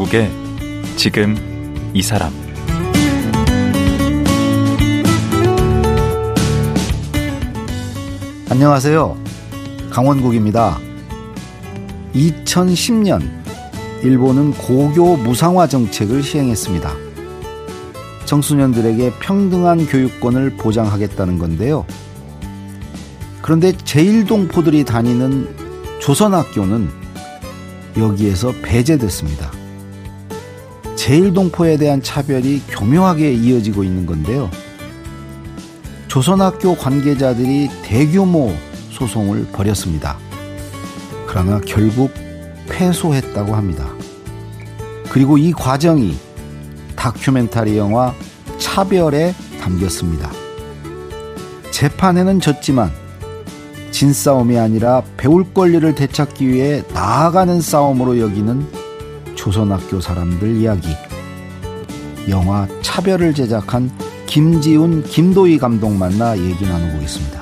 강원국의 지금 이 사람 안녕하세요. 강원국입니다. 2010년 일본은 고교 무상화 정책을 시행했습니다. 청소년들에게 평등한 교육권을 보장하겠다는 건데요. 그런데 제일동포들이 다니는 조선학교는 여기에서 배제됐습니다. 제일동포에 대한 차별이 교묘하게 이어지고 있는 건데요. 조선학교 관계자들이 대규모 소송을 벌였습니다. 그러나 결국 패소했다고 합니다. 그리고 이 과정이 다큐멘터리 영화 차별에 담겼습니다. 재판에는 졌지만 진싸움이 아니라 배울 권리를 되찾기 위해 나아가는 싸움으로 여기는 조선학교 사람들 이야기. 영화 차별을 제작한 김지훈, 김도희 감독 만나 얘기 나눠보겠습니다.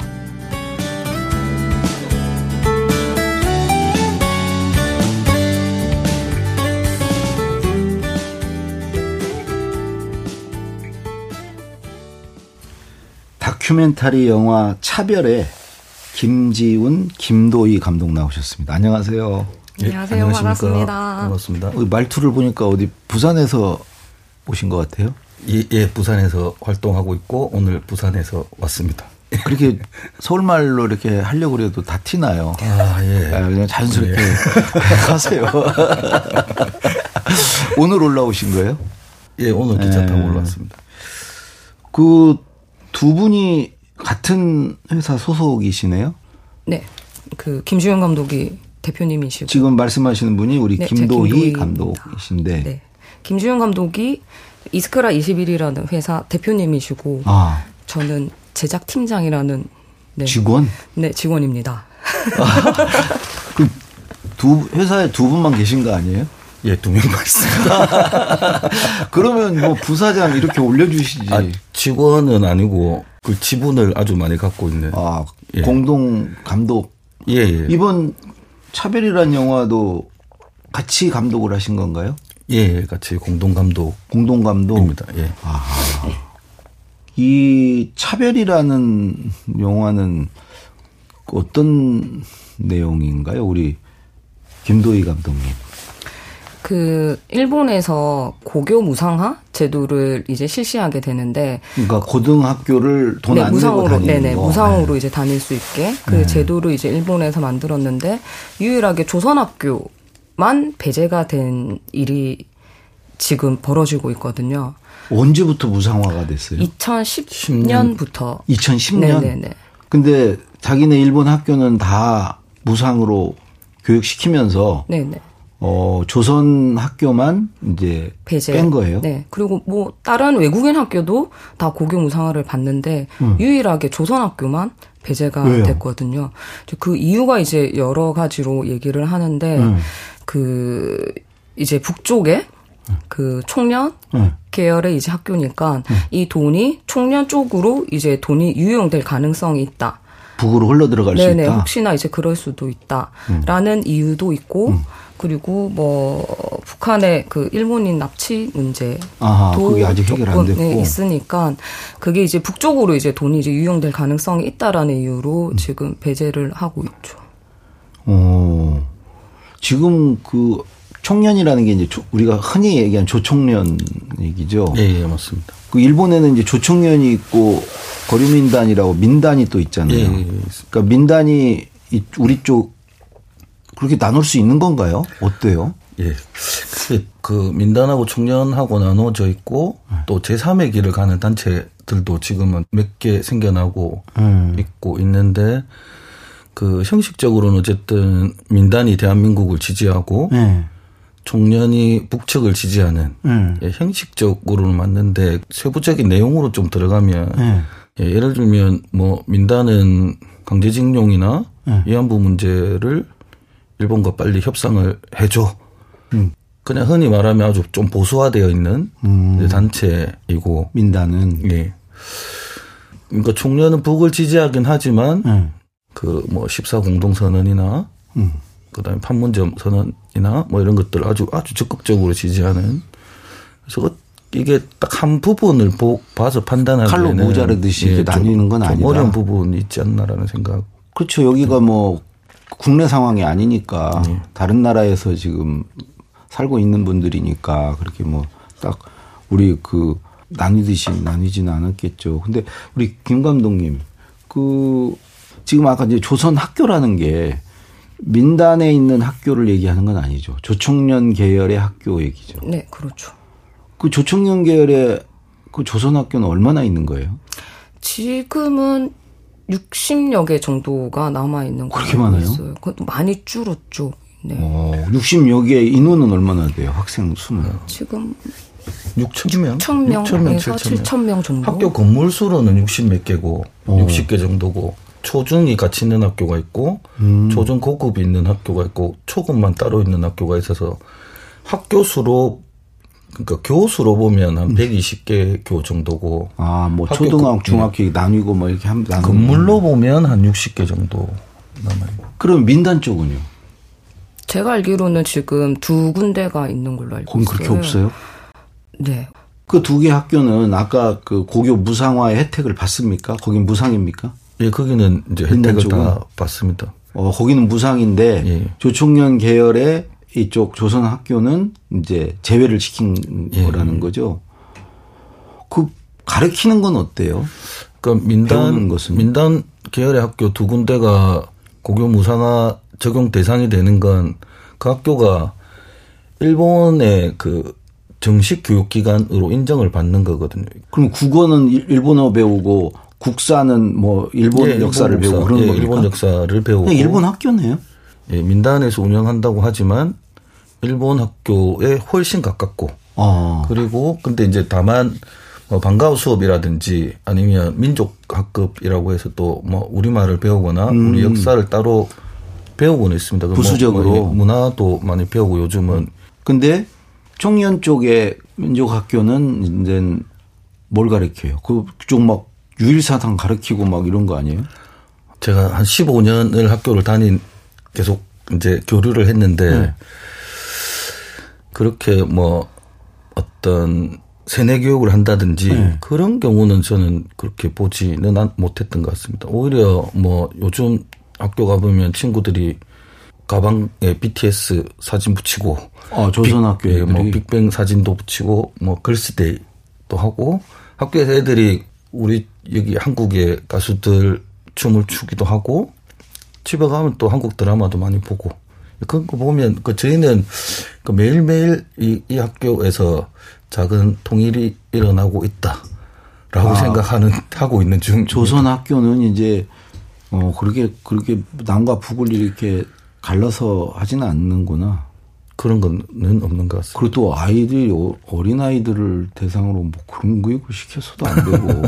다큐멘터리 영화 차별에 김지훈, 김도희 감독 나오셨습니다. 안녕하세요. 안녕하세요. 예, 반갑습니다. 반갑습니다. 말투를 보니까 어디 부산에서 오신 것 같아요? 예, 예, 부산에서 활동하고 있고 오늘 부산에서 왔습니다. 그렇게 서울말로 이렇게 하려고 그래도 다 티나요. 아, 예. 아, 그냥 자연스럽게 예. 하세요. 오늘 올라오신 거예요? 예, 오늘 기차 타고 예. 올라왔습니다. 그 두 분이 같은 회사 소속이시네요? 네. 그 김주현 감독이 대표님이시고 지금 말씀하시는 분이 우리 네, 김도희 감독이신데 네. 김주현 감독이 이스크라 21이라는 회사 대표님이시고 아. 저는 제작 팀장이라는 네. 직원? 네, 직원입니다. 그 두 회사에 두 분만 계신 거 아니에요? 예, 두 명만 있습니다. 그러면 뭐 부사장 이렇게 올려주시지. 아, 직원은 아니고 그 지분을 아주 많이 갖고 있는. 아, 예. 공동 감독. 예, 예. 이번 차별이란 영화도 같이 감독을 하신 건가요? 예, 같이 공동 감독. 공동 감독입니다. 예. 아. 이 차별이라는 영화는 어떤 내용인가요? 우리 김도희 감독님. 그 일본에서 고교 무상화 제도를 이제 실시하게 되는데 그러니까 고등학교를 돈안 네, 무상으로 내고 네네 거. 무상으로 네. 이제 다닐 수 있게 그 네. 제도를 이제 일본에서 만들었는데 유일하게 조선학교만 배제가 된 일이 지금 벌어지고 있거든요. 언제부터 무상화가 됐어요? 2010년부터. 2010년. 네네네. 근데 자기네 일본 학교는 다 무상으로 교육시키면서 네네. 어, 조선 학교만 이제 배제. 뺀 거예요. 네. 그리고 뭐 다른 외국인 학교도 다 고교 무상화를 받는데 음. 유일하게 조선 학교만 배제가 왜요? 됐거든요. 그 이유가 이제 여러 가지로 얘기를 하는데 음. 그 이제 북쪽에 그 총련 음. 계열의 이제 학교니까 음. 이 돈이 총련 쪽으로 이제 돈이 유용될 가능성이 있다. 북으로 흘러 들어갈 네네, 수 있다. 혹시나 이제 그럴 수도 있다라는 음. 이유도 있고 음. 그리고 뭐 북한의 그 일본인 납치 문제도 아하, 그게 아직 해결 안 됐고 있으니까 그게 이제 북쪽으로 이제 돈이 이제 유용될 가능성이 있다라는 이유로 음. 지금 배제를 하고 있죠. 어. 지금 그 청년이라는 게 이제 우리가 흔히 얘기한 조청년 얘기죠. 예, 예, 맞습니다. 그 일본에는 이제 조청년이 있고 거류민단이라고 민단이 또 있잖아요. 예, 예. 그러니까 민단이 우리 쪽 그렇게 나눌 수 있는 건가요? 어때요? 예. 그 민단하고 청년하고 나눠져 있고 또 제3의 길을 가는 단체들도 지금은 몇 개 생겨나고 음. 있고 있는데 그 형식적으로는 어쨌든 민단이 대한민국을 지지하고 네. 총련이 북측을 지지하는 음. 예, 형식적으로는 맞는데 세부적인 내용으로 좀 들어가면 네. 예, 예를 들면 뭐 민단은 강제징용이나 네. 위안부 문제를 일본과 빨리 협상을 해줘. 음. 그냥 흔히 말하면 아주 좀 보수화되어 있는 음. 단체이고 민단은 예. 그러니까 총련은 북을 지지하긴 하지만 음. 그뭐 14 공동선언이나 음. 그다음에 판문점 선언이나 뭐 이런 것들 아주 아주 적극적으로 지지하는 그래서 이게 딱 한 부분을 보, 봐서 판단하기에는 칼로 모자르듯이 예, 나뉘는 건 아니다. 어려운 부분이 있지 않나라는 생각. 그렇죠. 여기가 뭐 국내 상황이 아니니까 네. 다른 나라에서 지금 살고 있는 분들이니까 그렇게 뭐 딱 우리 그 나뉘듯이 나뉘지는 않았겠죠. 근데 우리 김 감독님 그 지금 아까 이제 조선 학교라는 게 민단에 있는 학교를 얘기하는 건 아니죠. 조총련 계열의 학교 얘기죠. 네, 그렇죠. 그 조총련 계열의 그 조선 학교는 얼마나 있는 거예요? 지금은 60여 개 정도가 남아 있는 그렇게 많아요? 있어요. 많이 줄었죠. 네. 어, 60여 개 인원은 얼마나 돼요? 학생 수는? 지금 6천 명, 6천 명에서 7천 명 정도. 학교 건물 수로는 60 몇 개고 오. 60개 정도고 초중이 같이 있는 학교가 있고 음. 초중 고급이 있는 학교가 있고 초급만 따로 있는 학교가 있어서 학교 수로 그러니까 교수로 보면 한 120개 음. 교 정도고. 아, 뭐 초등학교, 중학교 네. 나뉘고 뭐 이렇게 한 건물로 보면 한 60개 정도 남아요. 그럼 민단 쪽은요? 제가 알기로는 지금 두 군데가 있는 걸로 알고 있어요. 그렇게 없어요? 네. 그 두 개 학교는 아까 그 고교 무상화의 혜택을 받습니까? 거긴 무상입니까? 예, 거기는 이제 혜택을? 다 받습니다. 어, 거기는 무상인데 예. 조총련 계열의 이쪽 조선 학교는 이제 제외를 시킨 예. 거라는 거죠. 그 가르치는 건 어때요? 그러니까 민단 것은 민단 계열의 학교 두 군데가 고교 무상화 적용 대상이 되는 건 그 학교가 일본의 그 정식 교육 기관으로 인정을 받는 거거든요. 그럼 국어는 일본어 배우고 국사는 뭐 일본 예, 역사를 일본 배우고 그런 예, 겁니까? 일본 역사를 배우고 일본 학교네요. 예, 민단에서 운영한다고 하지만 일본 학교에 훨씬 가깝고 아. 그리고 근데 이제 다만 뭐 방과후 수업이라든지 아니면 민족 학급이라고 해서 또 뭐 우리말을 배우거나 음. 우리 역사를 따로 배우고는 있습니다. 뭐 부수적으로 뭐 문화도 많이 배우고 요즘은 근데 청년 쪽의 민족 학교는 이제 뭘 가르쳐요? 그쪽 막 유일사상 가르치고 막 이런 거 아니에요? 제가 한 15년을 학교를 다닌 계속 이제 교류를 했는데 네. 그렇게 뭐 어떤 세뇌 교육을 한다든지 네. 그런 경우는 저는 그렇게 보지는 못했던 것 같습니다. 오히려 뭐 요즘 학교 가보면 친구들이 가방에 BTS 사진 붙이고 아, 조선학교에 뭐 빅뱅 사진도 붙이고 뭐 걸스데이도 하고 학교에서 애들이 우리 여기 한국의 가수들 춤을 추기도 하고 집에 가면 또 한국 드라마도 많이 보고 그거 보면 그 저희는 그 매일매일 이, 이 학교에서 작은 통일이 일어나고 있다라고 아, 생각하는 하고 있는 중. 조선 학교는 이제 어 그렇게 그렇게 남과 북을 이렇게 갈라서 하지는 않는구나. 그런 거는 없는 것 같습니다. 그리고 또 아이들이 어, 어린 아이들을 대상으로 뭐 그런 거 시켜서도 안 되고.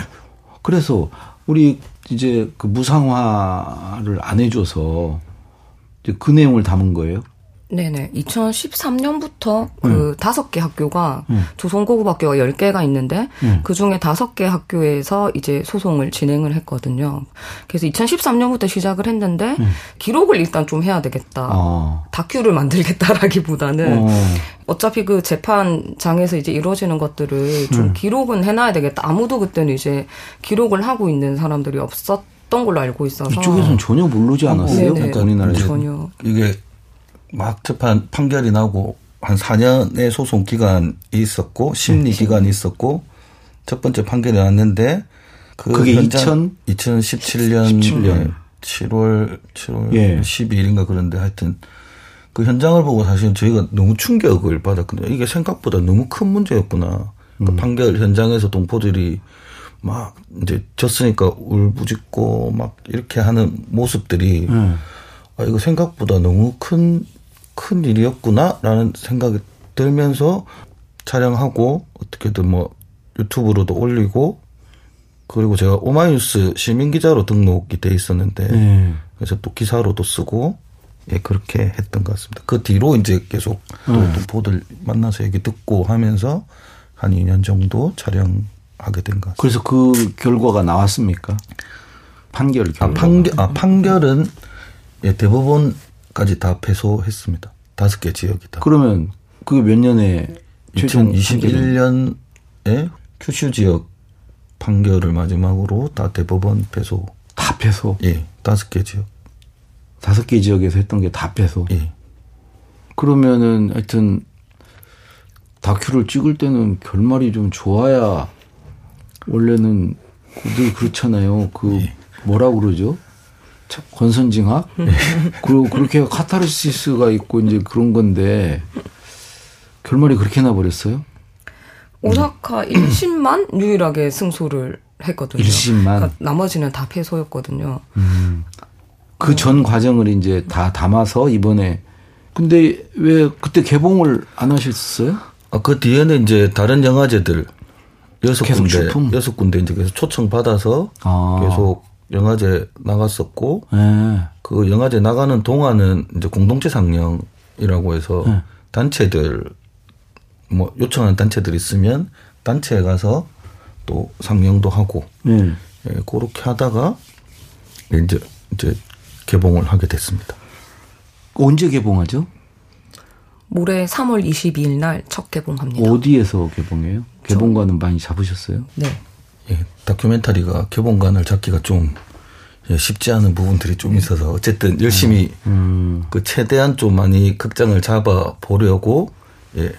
그래서 우리 이제 그 무상화를 안 해줘서 그 내용을 담은 거예요? 네네. 2013년부터 그 다섯 음. 개 학교가 음. 조선고급학교가 10개가 있는데 음. 그 중에 다섯 개 학교에서 이제 소송을 진행을 했거든요. 그래서 2013년부터 시작을 했는데 음. 기록을 일단 좀 해야 되겠다. 어. 다큐를 만들겠다라기보다는 어. 차피 그 재판장에서 이제 이루어지는 것들을 좀 음. 기록은 해놔야 되겠다. 아무도 그때는 이제 기록을 하고 있는 사람들이 없었 없던 걸로 알고 있어서 이쪽에서는 전혀 모르지 않았어요. 그러니까 우리나라에 전혀 이게 막 재판 판결이 나고 한 4년의 소송 기간이 있었고 심리 네. 기간이 있었고 첫 번째 판결이 났는데 그 그게 2000 2017년 17년 7월 7월 예. 12일인가 그런데 하여튼 그 현장을 보고 사실 저희가 너무 충격을 받았거든요. 이게 생각보다 너무 큰 문제였구나. 그 음. 판결 현장에서 동포들이 막 이제 졌으니까 울부짖고 막 이렇게 하는 모습들이 음. 아 이거 생각보다 너무 큰 큰 일이었구나라는 생각이 들면서 촬영하고 어떻게든 뭐 유튜브로도 올리고 그리고 제가 오마이뉴스 시민 기자로 등록이 돼 있었는데 음. 그래서 또 기사로도 쓰고 예 그렇게 했던 것 같습니다. 그 뒤로 이제 계속 또 음. 동포들 만나서 얘기 듣고 하면서 한 2년 정도 촬영 하게 된 것 같습니다. 그래서 그 결과가 나왔습니까? 판결 결과. 아, 판결, 아, 판결은 예, 대법원 개까지 다 패소했습니다. 다섯 개 지역이 다. 그러면 그게 몇 년에 2021년에 큐슈 지역 판결을 마지막으로 다 대법원 패소. 다 패소? 예, 다섯 개 지역. 다섯 개 지역에서 했던 게다 패소? 예. 그러면은 하여튼 다큐를 찍을 때는 결말이 좀 좋아야 원래는 늘 그렇잖아요. 그 예. 뭐라 그러죠? 권선징악? 예. 그리고 그렇게 카타르시스가 있고 이제 그런 건데 결말이 그렇게 나버렸어요? 오사카 1심만 유일하게 승소를 했거든요. 1심만. 그러니까 나머지는 다 패소였거든요. 음. 그전 과정을 이제 다 담아서 이번에 근데 왜 그때 개봉을 안 하셨어요? 아, 그 뒤에는 이제 다른 영화제들 여섯 군데? 여섯 군데 이제 계속 초청 받아서 아. 계속 영화제 나갔었고 네. 그 영화제 나가는 동안은 이제 공동체 상영이라고 해서 네. 단체들 뭐 요청하는 단체들 있으면 단체에 가서 또 상영도 하고 네. 예, 그렇게 하다가 이제 이제 개봉을 하게 됐습니다. 언제 개봉하죠? 올해 3월 22일 날 첫 개봉합니다. 어디에서 개봉해요? 개봉관은 많이 잡으셨어요? 네. 예, 다큐멘터리가 개봉관을 잡기가 좀 예, 쉽지 않은 부분들이 좀 있어서 어쨌든 열심히 음. 음. 그 최대한 좀 많이 극장을 잡아 보려고 예,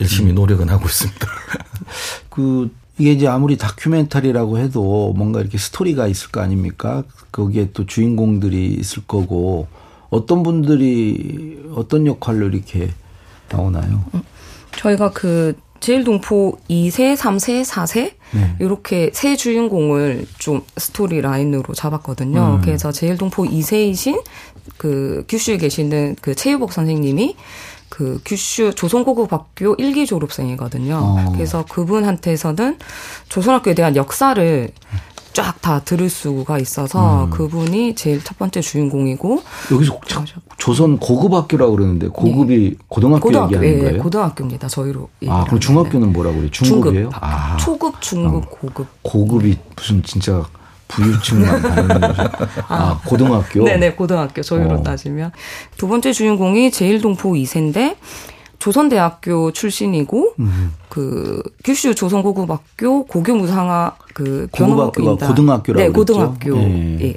열심히 음. 노력은 하고 있습니다. 그 이게 이제 아무리 다큐멘터리라고 해도 뭔가 이렇게 스토리가 있을 거 아닙니까? 거기에 또 주인공들이 있을 거고 어떤 분들이 어떤 역할로 이렇게 나오나요? 음, 저희가 그 제일 동포 2세, 3세, 4세 네. 이렇게 세 주인공을 좀 스토리 라인으로 잡았거든요. 음. 그래서 제일 동포 2세이신 그 규슈에 계시는 그 최유복 선생님이 그 규슈 조선고급학교 1기 졸업생이거든요. 어. 그래서 그분한테서는 조선학교에 대한 역사를 쫙 다 들을 수가 있어서 음. 그분이 제일 첫 번째 주인공이고 여기서 참 조선 고급 학교라고 그러는데 고급이 네. 고등학교, 고등학교 얘기하는 예, 거예요? 고등학교입니다. 저희로. 아 그럼 중학교는 뭐라고 그래요? 중급이에요? 중급, 아. 초급, 중급, 어. 고급. 고급이 무슨 진짜 부유층만 가는 거죠. 아, 아, 고등학교? 네네, 고등학교. 저희로 어. 따지면. 두 번째 주인공이 제일동포 2세인데, 조선대학교 출신이고, 음. 그, 규슈 조선고급학교 고교무상화 그 변호인단. 고등학교라고 네, 고등학교. 예. 예.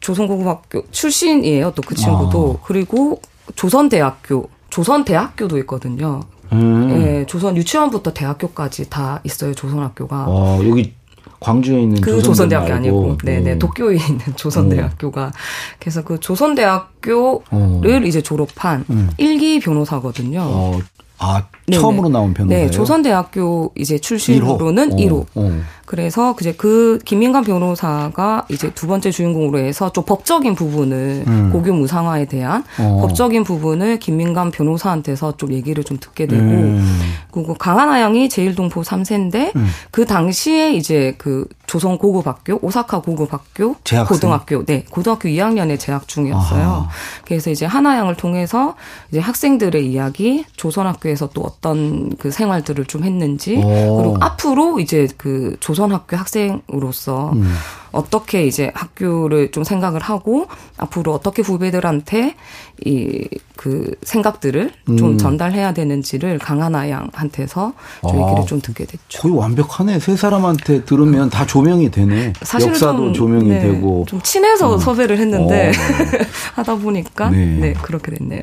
조선고급학교 출신이에요. 또 그 친구도. 아. 그리고 조선대학교, 조선대학교도 있거든요. 음. 예, 조선 유치원부터 대학교까지 다 있어요. 조선학교가. 아, 여기 광주에 있는 그 조선대학교 아니고 네네 음. 도쿄에 있는 조선대학교가 음. 그래서 그 조선대학교를 어. 이제 졸업한 음. 1기 변호사거든요. 어. 아 처음으로 나온 변호사예요? 네, 조선대학교 이제 출신으로는 1호. 1호. 그래서 이제 그 김민관 변호사가 이제 두 번째 주인공으로 해서 좀 법적인 부분을 음. 고교 무상화에 대한 어. 법적인 부분을 김민관 변호사한테서 좀 얘기를 좀 듣게 되고 음. 그리고 강하나 양이 제일동포 3세인데 음. 그 당시에 이제 그 조선 고급학교 오사카 고급학교 재학생? 고등학교 네 고등학교 2학년에 재학 중이었어요. 아하. 그래서 이제 하나양을 통해서 이제 학생들의 이야기 조선학교에서 또 어떤 그 생활들을 좀 했는지 오. 그리고 앞으로 이제 그 조선 조선학교 학생으로서 음. 어떻게 이제 학교를 좀 생각을 하고 앞으로 어떻게 후배들한테 이 그 생각들을 음. 좀 전달해야 되는지를 강하나 양한테서 저 아, 얘기를 좀 듣게 됐죠. 거의 완벽하네. 세 사람한테 들으면 다 조명이 되네. 사실 역사도 좀, 조명이 네, 되고. 좀 친해서 어. 섭외를 했는데 어. 하다 보니까 네. 네 그렇게 됐네요.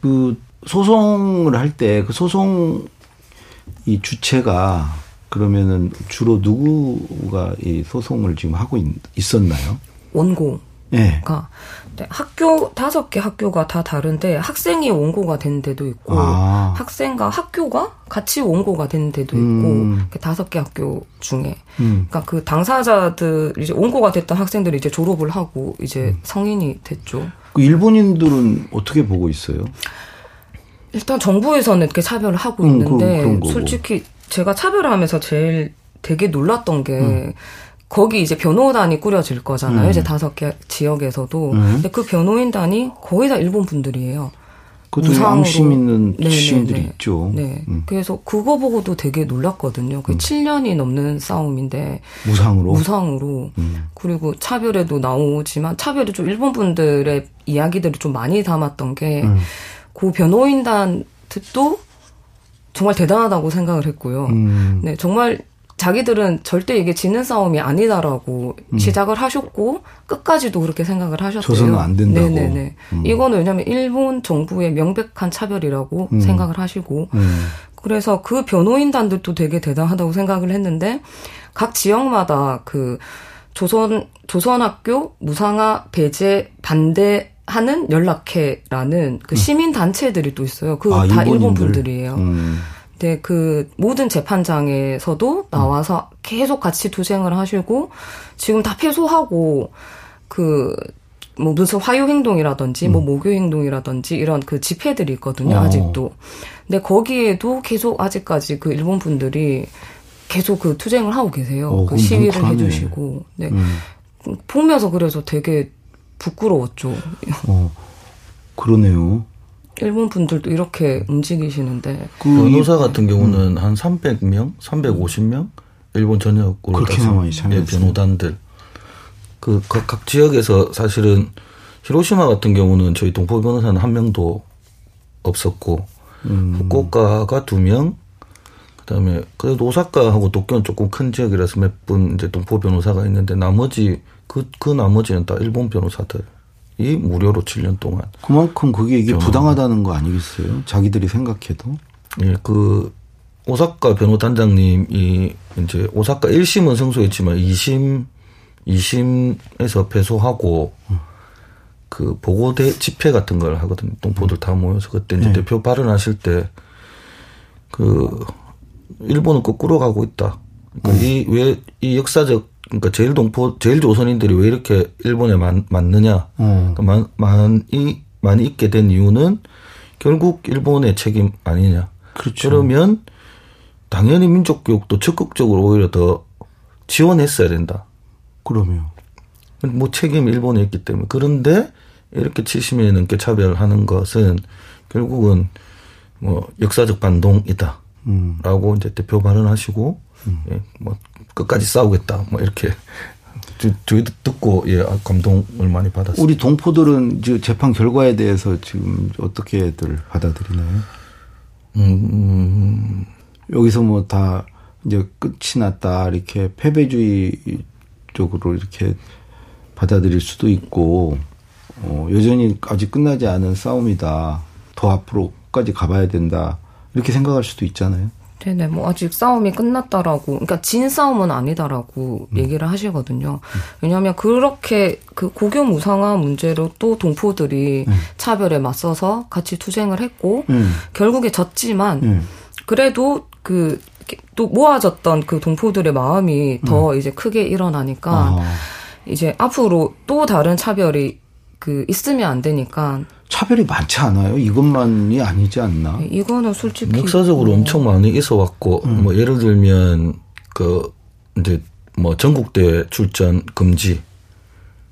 그 소송을 할 때 그 소송 이 주체가 그러면은 주로 누구가 이 소송을 지금 하고 있, 었나요 원고가 네. 네, 학교 다섯 개 학교가 다 다른데 학생이 원고가 된 데도 있고 아. 학생과 학교가 같이 원고가 된 데도 있고 음. 다섯 개 학교 중에 음. 그러니까 그 당사자들 이제 원고가 됐던 학생들이 이제 졸업을 하고 이제 음. 성인이 됐죠. 그 일본인들은 어떻게 보고 있어요? 일단 정부에서는 이렇게 차별을 하고 음, 있는데 솔직히 제가 차별을 하면서 제일 되게 놀랐던 게 음. 거기 이제 변호단이 꾸려질 거잖아요. 음. 이제 다섯 개 지역에서도. 음. 근데 그 변호인단이 거의 다 일본 분들이에요. 그것도 양심 있는 시민들이 있죠. 네. 음. 그래서 그거 보고도 되게 놀랐거든요. 그 음. 7년이 넘는 싸움인데 무상으로 무상으로 음. 그리고 차별에도 나오지만 차별이 좀 일본 분들의 이야기들을 좀 많이 담았던 게그 음. 변호인단도 정말 대단하다고 생각을 했고요. 음. 네, 정말 자기들은 절대 이게 지는 싸움이 아니다라고 음. 시작을 하셨고 끝까지도 그렇게 생각을 하셨대요. 조선은 안 된다고. 네네네. 음. 이거는 왜냐하면 일본 정부의 명백한 차별이라고 음. 생각을 하시고 음. 그래서 그 변호인단들도 되게 대단하다고 생각을 했는데 각 지역마다 그 조선 조선학교 무상화 배제 반대 하는 연락회라는 그 음. 시민 단체들이 또 있어요. 그다 아, 일본 분들이에요. 음. 네, 그 모든 재판장에서도 나와서 계속 같이 투쟁을 하시고 지금 다 패소하고 그 뭐 무슨 화요 행동이라든지 뭐 음. 뭐 모교 행동이라든지 이런 그 집회들이 있거든요 어. 아직도. 근데 거기에도 계속 아직까지 그 일본 분들이 계속 그 투쟁을 하고 계세요. 어, 그 시위를 해주시고. 네. 음. 보면서 그래서 되게 부끄러웠죠. 어, 그러네요. 일본 분들도 이렇게 움직이시는데 그 변호사 같은 경우는 음. 한 300명, 350명 일본 전역으로 그렇게나 많이 참여 변호단들 그각 지역에서 사실은 히로시마 같은 경우는 저희 동포 변호사는 한 명도 없었고 음. 후쿠오카가 두 명, 그다음에 그래도 오사카하고 도쿄는 조금 큰 지역이라서 몇 분 이제 동포 변호사가 있는데 나머지 그그 그 나머지는 다 일본 변호사들. 이 무료로 7년 동안. 그만큼 그게 이게 부당하다는 거 아니겠어요? 자기들이 생각해도. 예, 그 오사카 변호단장님이 이제 오사카 1심은 승소했지만 2심 2심에서 패소하고 그 보고대 집회 같은 걸 하거든요. 동포들 다 모여서 그때 이제 네. 대표 발언하실 때 그 일본은 거꾸로 가고 있다. 그러니까 음. 이왜 이 역사적 그러니까 제일 동포, 제일 조선인들이 왜 이렇게 일본에 많, 많느냐. 음. 그러니까 많, 많이, 많이 있게 된 이유는 결국 일본의 책임 아니냐. 그렇죠. 그러면 당연히 민족 교육도 적극적으로 오히려 더 지원했어야 된다. 그러면. 뭐 책임 일본에 있기 때문에. 그런데 이렇게 70년이 넘게 차별하는 것은 결국은 뭐 역사적 반동이다. 음. 라고 이제 대표 발언하시고, 음. 예, 뭐 끝까지 싸우겠다. 뭐 이렇게 저희도 듣고 예 아, 감동을 많이 받았어요. 우리 동포들은 이제 재판 결과에 대해서 지금 어떻게들 받아들이나요? 음, 음. 여기서 뭐 다 이제 끝이 났다 이렇게 패배주의 쪽으로 이렇게 받아들일 수도 있고 어, 여전히 아직 끝나지 않은 싸움이다. 더 앞으로까지 가봐야 된다. 이렇게 생각할 수도 있잖아요. 네네, 뭐, 아직 싸움이 끝났다라고, 그러니까 진 싸움은 아니다라고 음. 얘기를 하시거든요. 음. 왜냐하면 그렇게 그 고교 무상화 문제로 또 동포들이 음. 차별에 맞서서 같이 투쟁을 했고, 음. 결국에 졌지만, 음. 그래도 그, 또 모아졌던 그 동포들의 마음이 더 음. 이제 크게 일어나니까, 아. 이제 앞으로 또 다른 차별이 그 있으면 안 되니까 차별이 많지 않아요. 이것만이 아니지 않나? 네, 이거는 솔직히 역사적으로 뭐. 엄청 많이 있어 왔고 음. 뭐 예를 들면 그 이제 뭐 전국대회 출전 금지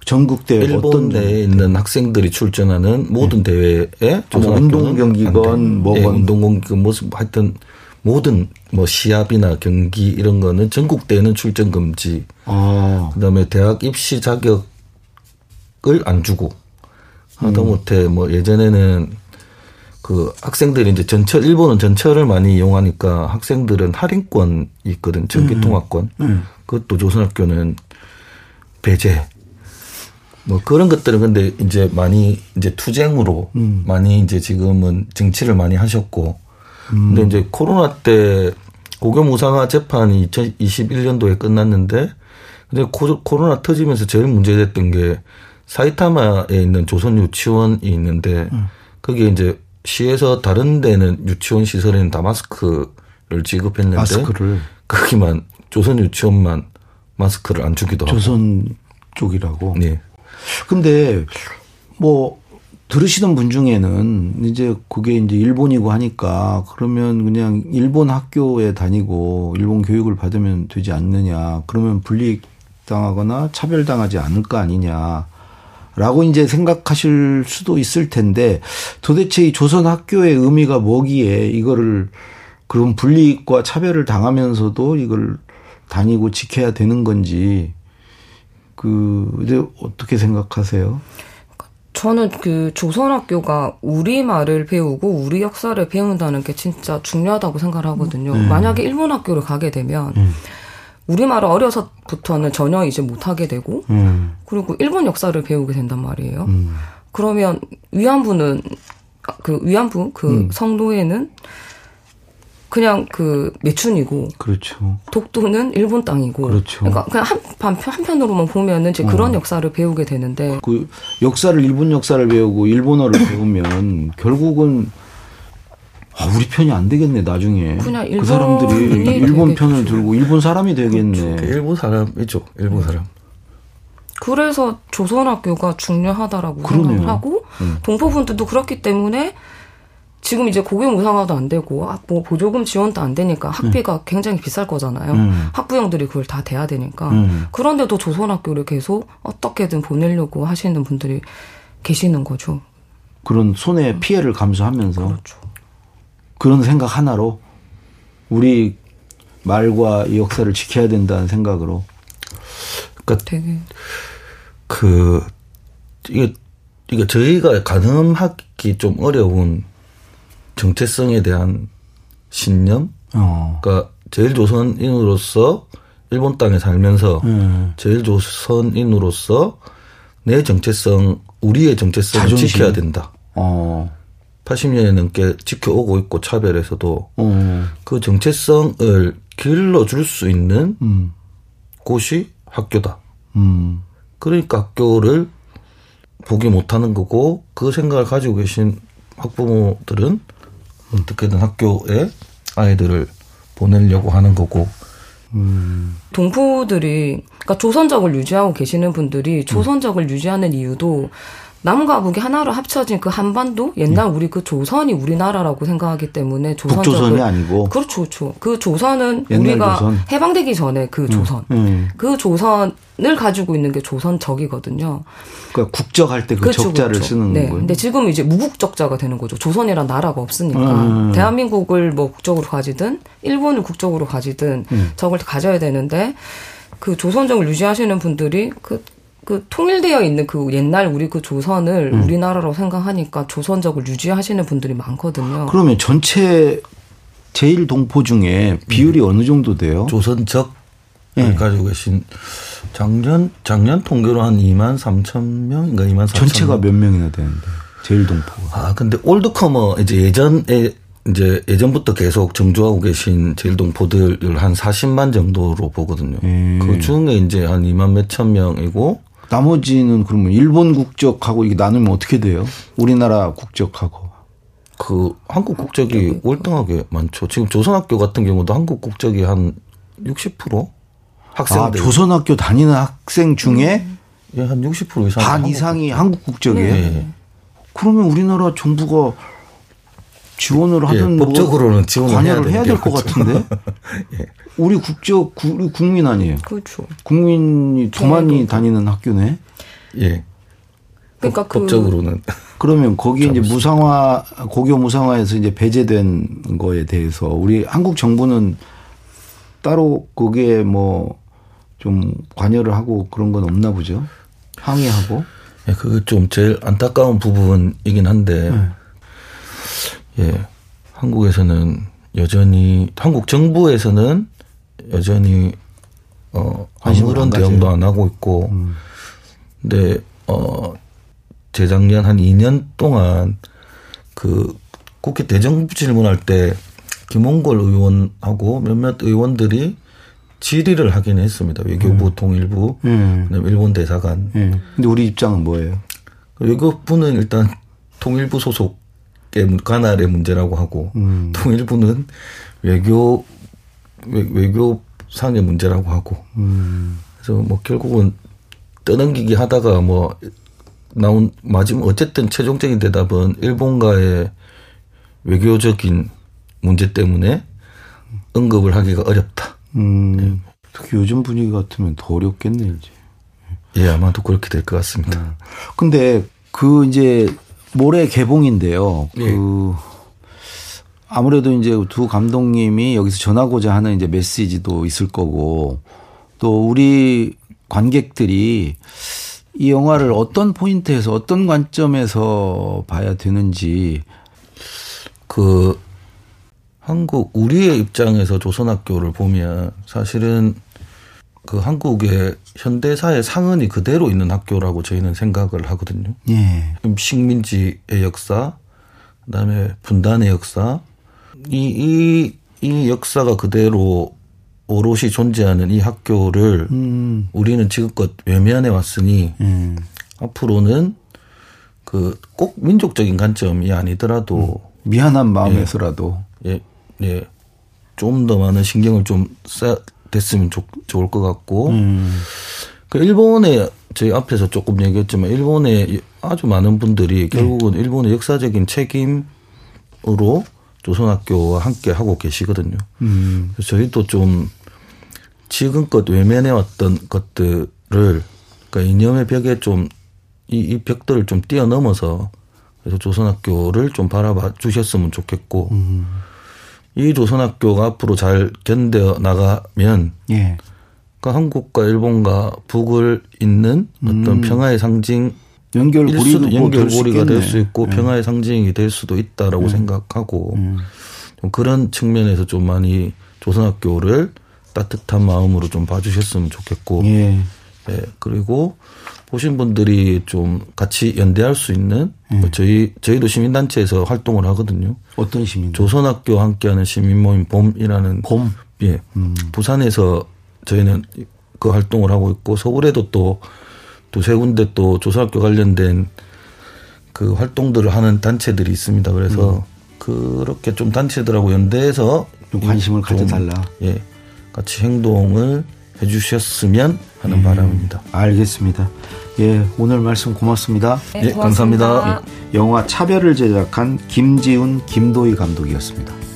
전국 대회 일본 내에 있는 학생들이 출전하는 모든 네. 대회에 뭐 운동 경기건 뭐건 네, 운동 경기 모습 하여튼 모든 뭐 시합이나 경기 이런 거는 전국 대회는 출전 금지. 아. 그다음에 대학 입시 자격 을안 주고 하다못해 음. 뭐 예전에는 그 학생들이 이제 전철 일본은 전철을 많이 이용하니까 학생들은 할인권이 있거든 전기통합권 음. 음. 그것도 조선학교는 배제 뭐 그런 것들은 근데 이제 많이 이제 투쟁으로 음. 많이 이제 지금은 정치를 많이 하셨고 음. 근데 이제 코로나 때 고교무상화 재판이 2021년도에 끝났는데 근데 코로나 터지면서 제일 문제됐던 게 사이타마에 있는 조선 유치원이 있는데 음. 거기에 이제 시에서 다른 데는 유치원 시설에는 다 마스크를 지급했는데 마스크를 거기만 조선 유치원만 마스크를 안 주기도 하고 조선 쪽이라고. 네. 근데 뭐 들으시는 분 중에는 이제 그게 이제 일본이고 하니까 그러면 그냥 일본 학교에 다니고 일본 교육을 받으면 되지 않느냐. 그러면 분리 당하거나 차별당하지 않을 거 아니냐. 라고 이제 생각하실 수도 있을 텐데 도대체 이 조선 학교의 의미가 뭐기에 이거를 그런 불이익과 차별을 당하면서도 이걸 다니고 지켜야 되는 건지 그 이제 어떻게 생각하세요? 저는 그 조선학교가 우리 말을 배우고 우리 역사를 배운다는 게 진짜 중요하다고 생각을 하거든요. 음. 만약에 일본 학교를 가게 되면 음. 우리말을 어려서부터는 전혀 이제 못하게 되고 음. 그리고 일본 역사를 배우게 된단 말이에요. 음. 그러면 위안부는 그 위안부 그 음. 성노예는 그냥 그 매춘이고 그렇죠. 독도는 일본 땅이고 그렇죠. 그러니까 그냥 한 한편으로만 보면은 이제 그런 어. 역사를 배우게 되는데 그 역사를 일본 역사를 배우고 일본어를 배우면 결국은 아, 우리 편이 안 되겠네, 나중에. 그냥 일본 그 사람들이 일본 편을 들고 일본 사람이 되겠네. 그렇죠. 일본 사람이죠, 일본 사람. 그래서 조선학교가 중요하다라고 그러네요. 생각을 하고, 음. 동포분들도 그렇기 때문에 지금 이제 고교 무상화도 안 되고, 아, 뭐 보조금 지원도 안 되니까 학비가 음. 굉장히 비쌀 거잖아요. 음. 학부형들이 그걸 다 대야 되니까. 음. 그런데도 조선학교를 계속 어떻게든 보내려고 하시는 분들이 계시는 거죠. 그런 손해 피해를 감수하면서. 그렇죠. 그런 생각 하나로 우리 말과 이 역사를 지켜야 된다는 생각으로. 그러니까 되게 그 이게 이게 저희가 가늠하기 좀 어려운 정체성에 대한 신념. 어. 그러니까 제일 조선인으로서 일본 땅에 살면서 음. 제일 조선인으로서 내 정체성, 우리의 정체성을 자존심. 지켜야 된다. 어. 80년이 넘게 지켜오고 있고 차별에서도 음. 그 정체성을 길러줄 수 있는 음. 곳이 학교다. 음. 그러니까 학교를 보기 못하는 거고 그 생각을 가지고 계신 학부모들은 어떻게든 학교에 아이들을 보내려고 하는 거고. 음. 동포들이 그러니까 조선적을 유지하고 계시는 분들이 조선적을 유지하는 이유도 남과 북이 하나로 합쳐진 그 한반도 옛날 음. 우리 그 조선이 우리나라라고 생각하기 때문에 조선적을 북조선이 아니고 그렇죠, 그렇죠. 그 조선은 우리가 조선. 해방되기 전에 그 음. 조선, 음. 음. 그 조선을 가지고 있는 게 조선적이거든요. 그러니까 국적할 때그 그렇죠, 적자를 그렇죠. 쓰는 네. 거예요. 근데 지금 이제 무국적자가 되는 거죠. 조선이란 나라가 없으니까 음. 대한민국을 뭐 국적으로 가지든 일본을 국적으로 가지든 음. 적을 가져야 되는데 그 조선적을 유지하시는 분들이 그 그 통일되어 있는 그 옛날 우리 그 조선을 음. 우리나라로 생각하니까 조선적을 유지하시는 분들이 많거든요. 그러면 전체 제일 동포 중에 비율이 음. 어느 정도 돼요? 조선적 네. 가지고 계신 작년 작년 통계로 한 2만 3천 명인가 2만 4천 전체가 몇 명이나 되는데 제일 동포가. 아 근데 올드커머 이제 예전에 이제 예전부터 계속 정주하고 계신 제일 동포들을 한 40만 정도로 보거든요. 음. 그 중에 이제 한 2만 몇천 명이고 나머지는 그러면 일본 국적하고 이게 나누면 어떻게 돼요? 우리나라 국적하고. 그 한국 국적이 월등하게 많죠. 지금 조선학교 같은 경우도 한국 국적이 한 60% 학생들. 아, 조선학교 다니는 학생 중에 예, 한 60% 이상 반 이상이 한국 국적이에요. 네. 그러면 우리나라 정부가 지원을 하든 예, 법적으로는 지원을 관여를 해야 될 것 같은데 예. 우리 국적 우리 국민 아니에요. 그렇죠. 국민이 더 많이 다니는 학교네. 예. 그러니까 법, 그 법적으로는 그러면 거기 이제 무상화 고교 무상화에서 이제 배제된 거에 대해서 우리 한국 정부는 따로 거기에 뭐좀 관여를 하고 그런 건 없나 보죠. 항의하고. 예, 그게 좀 제일 안타까운 부분이긴 한데 네. 예, 한국에서는 여전히 한국 정부에서는 여전히 어 아무런 대응도 안 하고 있고 음. 근데 어 재작년 한 2년 동안 그 국회 대정부 질문할 때 김홍걸 의원하고 몇몇 의원들이 질의를 하긴 했습니다. 외교부 음. 통일부, 음. 일본 대사관. 음. 근데 우리 입장은 뭐예요? 외교부는 일단 통일부 소속 관할의 문제라고 하고 음. 통일부는 외교 외, 교 상의 문제라고 하고 음. 그래서 뭐 결국은 떠넘기기 하다가 뭐 나온 마지막 어쨌든 최종적인 대답은 일본과의 외교적인 문제 때문에 언급을 하기가 어렵다. 음. 특히 요즘 분위기 같으면 더 어렵겠네 이제. 예, 아마도 그렇게 될 것 같습니다. 음. 근데 그 이제 모레 개봉인데요. 예. 그 아무래도 이제 두 감독님이 여기서 전하고자 하는 이제 메시지도 있을 거고 또 우리 관객들이 이 영화를 어떤 포인트에서 어떤 관점에서 봐야 되는지 그 한국 우리의 입장에서 조선학교를 보면 사실은 그 한국의 현대사의 상흔이 그대로 있는 학교라고 저희는 생각을 하거든요. 예. 식민지의 역사, 그다음에 분단의 역사, 이, 이, 이 역사가 그대로 오롯이 존재하는 이 학교를 음. 우리는 지금껏 외면해 왔으니 음. 앞으로는 그 꼭 민족적인 관점이 아니더라도 음. 미안한 마음에서라도 예, 예, 좀더 많은 신경을 좀 써, 됐으면 좋, 좋을 것 같고 음. 그 일본에 저희 앞에서 조금 얘기했지만 일본에 아주 많은 분들이 결국은 네. 일본의 역사적인 책임으로 조선학교와 함께 하고 계시거든요. 음. 그래서 저희도 좀 지금껏 외면해왔던 것들을 그러니까 이념의 벽에 좀 이, 이 벽들을 좀 뛰어넘어서 그래서 조선학교를 좀 바라봐 주셨으면 좋겠고 음. 이 조선학교가 앞으로 잘 견뎌 나가면 예. 그러니까 한국과 일본과 북을 잇는 어떤 음. 평화의 상징 연결고리도 연결고리가 될 수 있고 예. 평화의 상징이 될 수도 있다라고 예. 생각하고 음. 좀 그런 측면에서 좀 많이 조선학교를 따뜻한 마음으로 좀 봐주셨으면 좋겠고 예. 예. 그리고 보신 분들이 좀 같이 연대할 수 있는 음. 저희 저희도 시민단체에서 활동을 하거든요. 어떤 시민? 조선학교 함께하는 시민 모임 봄이라는 봄. 예. 음. 부산에서 저희는 그 활동을 하고 있고 서울에도 또 두세 군데 또 조선학교 관련된 그 활동들을 하는 단체들이 있습니다. 그래서 음. 그렇게 좀 단체들하고 연대해서 좀 관심을 가져달라. 예. 같이 행동을 해주셨으면 하는 예, 바람입니다. 알겠습니다. 예, 오늘 말씀 고맙습니다. 네, 예, 감사합니다. 예, 영화 차별을 제작한 김지훈, 김도희 감독이었습니다.